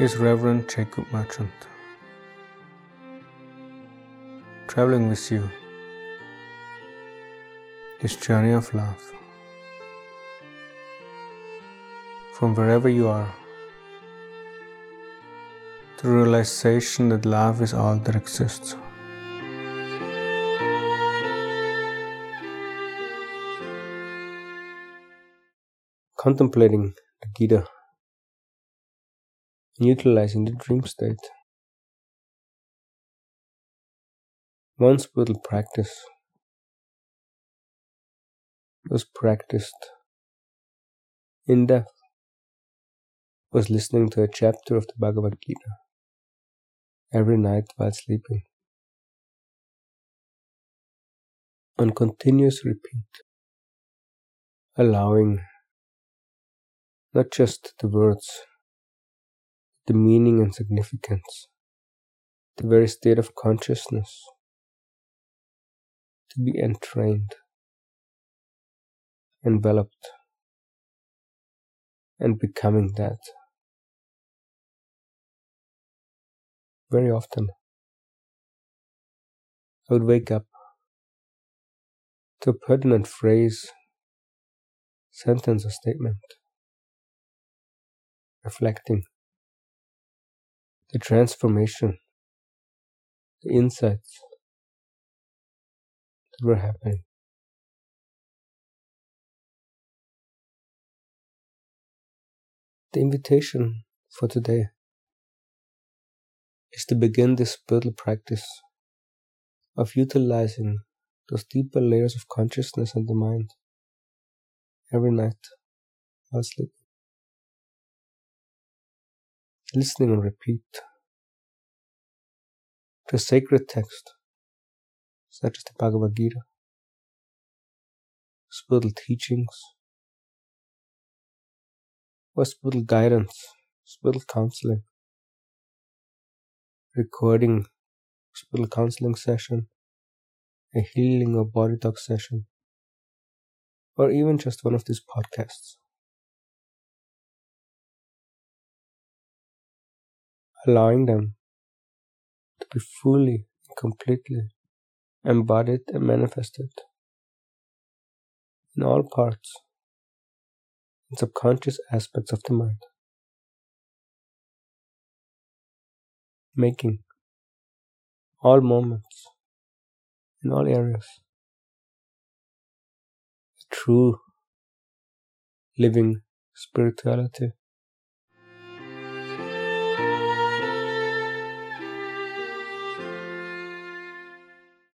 is Reverend Jacob Merchant. Traveling with you, his journey of love. From wherever you are, the realization that love is all that exists. Contemplating the Gita utilizing the dream state. One spiritual practice. Was practiced. In depth. Was listening to a chapter of the Bhagavad Gita. Every night while sleeping. On continuous repeat, allowing. Not just the words, the meaning and significance, the very state of consciousness to be entrained, enveloped, and becoming that. Very often, I would wake up to a pertinent phrase, sentence, or statement, reflecting the transformation, the insights that were happening. The invitation for today is to begin this spiritual practice of utilizing those deeper layers of consciousness and the mind every night while sleeping. Listening and repeat to sacred text such as the Bhagavad Gita, spiritual teachings, or spiritual guidance, spiritual counseling, recording spiritual counseling session, a healing or body talk session, or even just one of these podcasts. Allowing them to be fully and completely embodied and manifested in all parts and subconscious aspects of the mind. Making all moments in all areas true living spirituality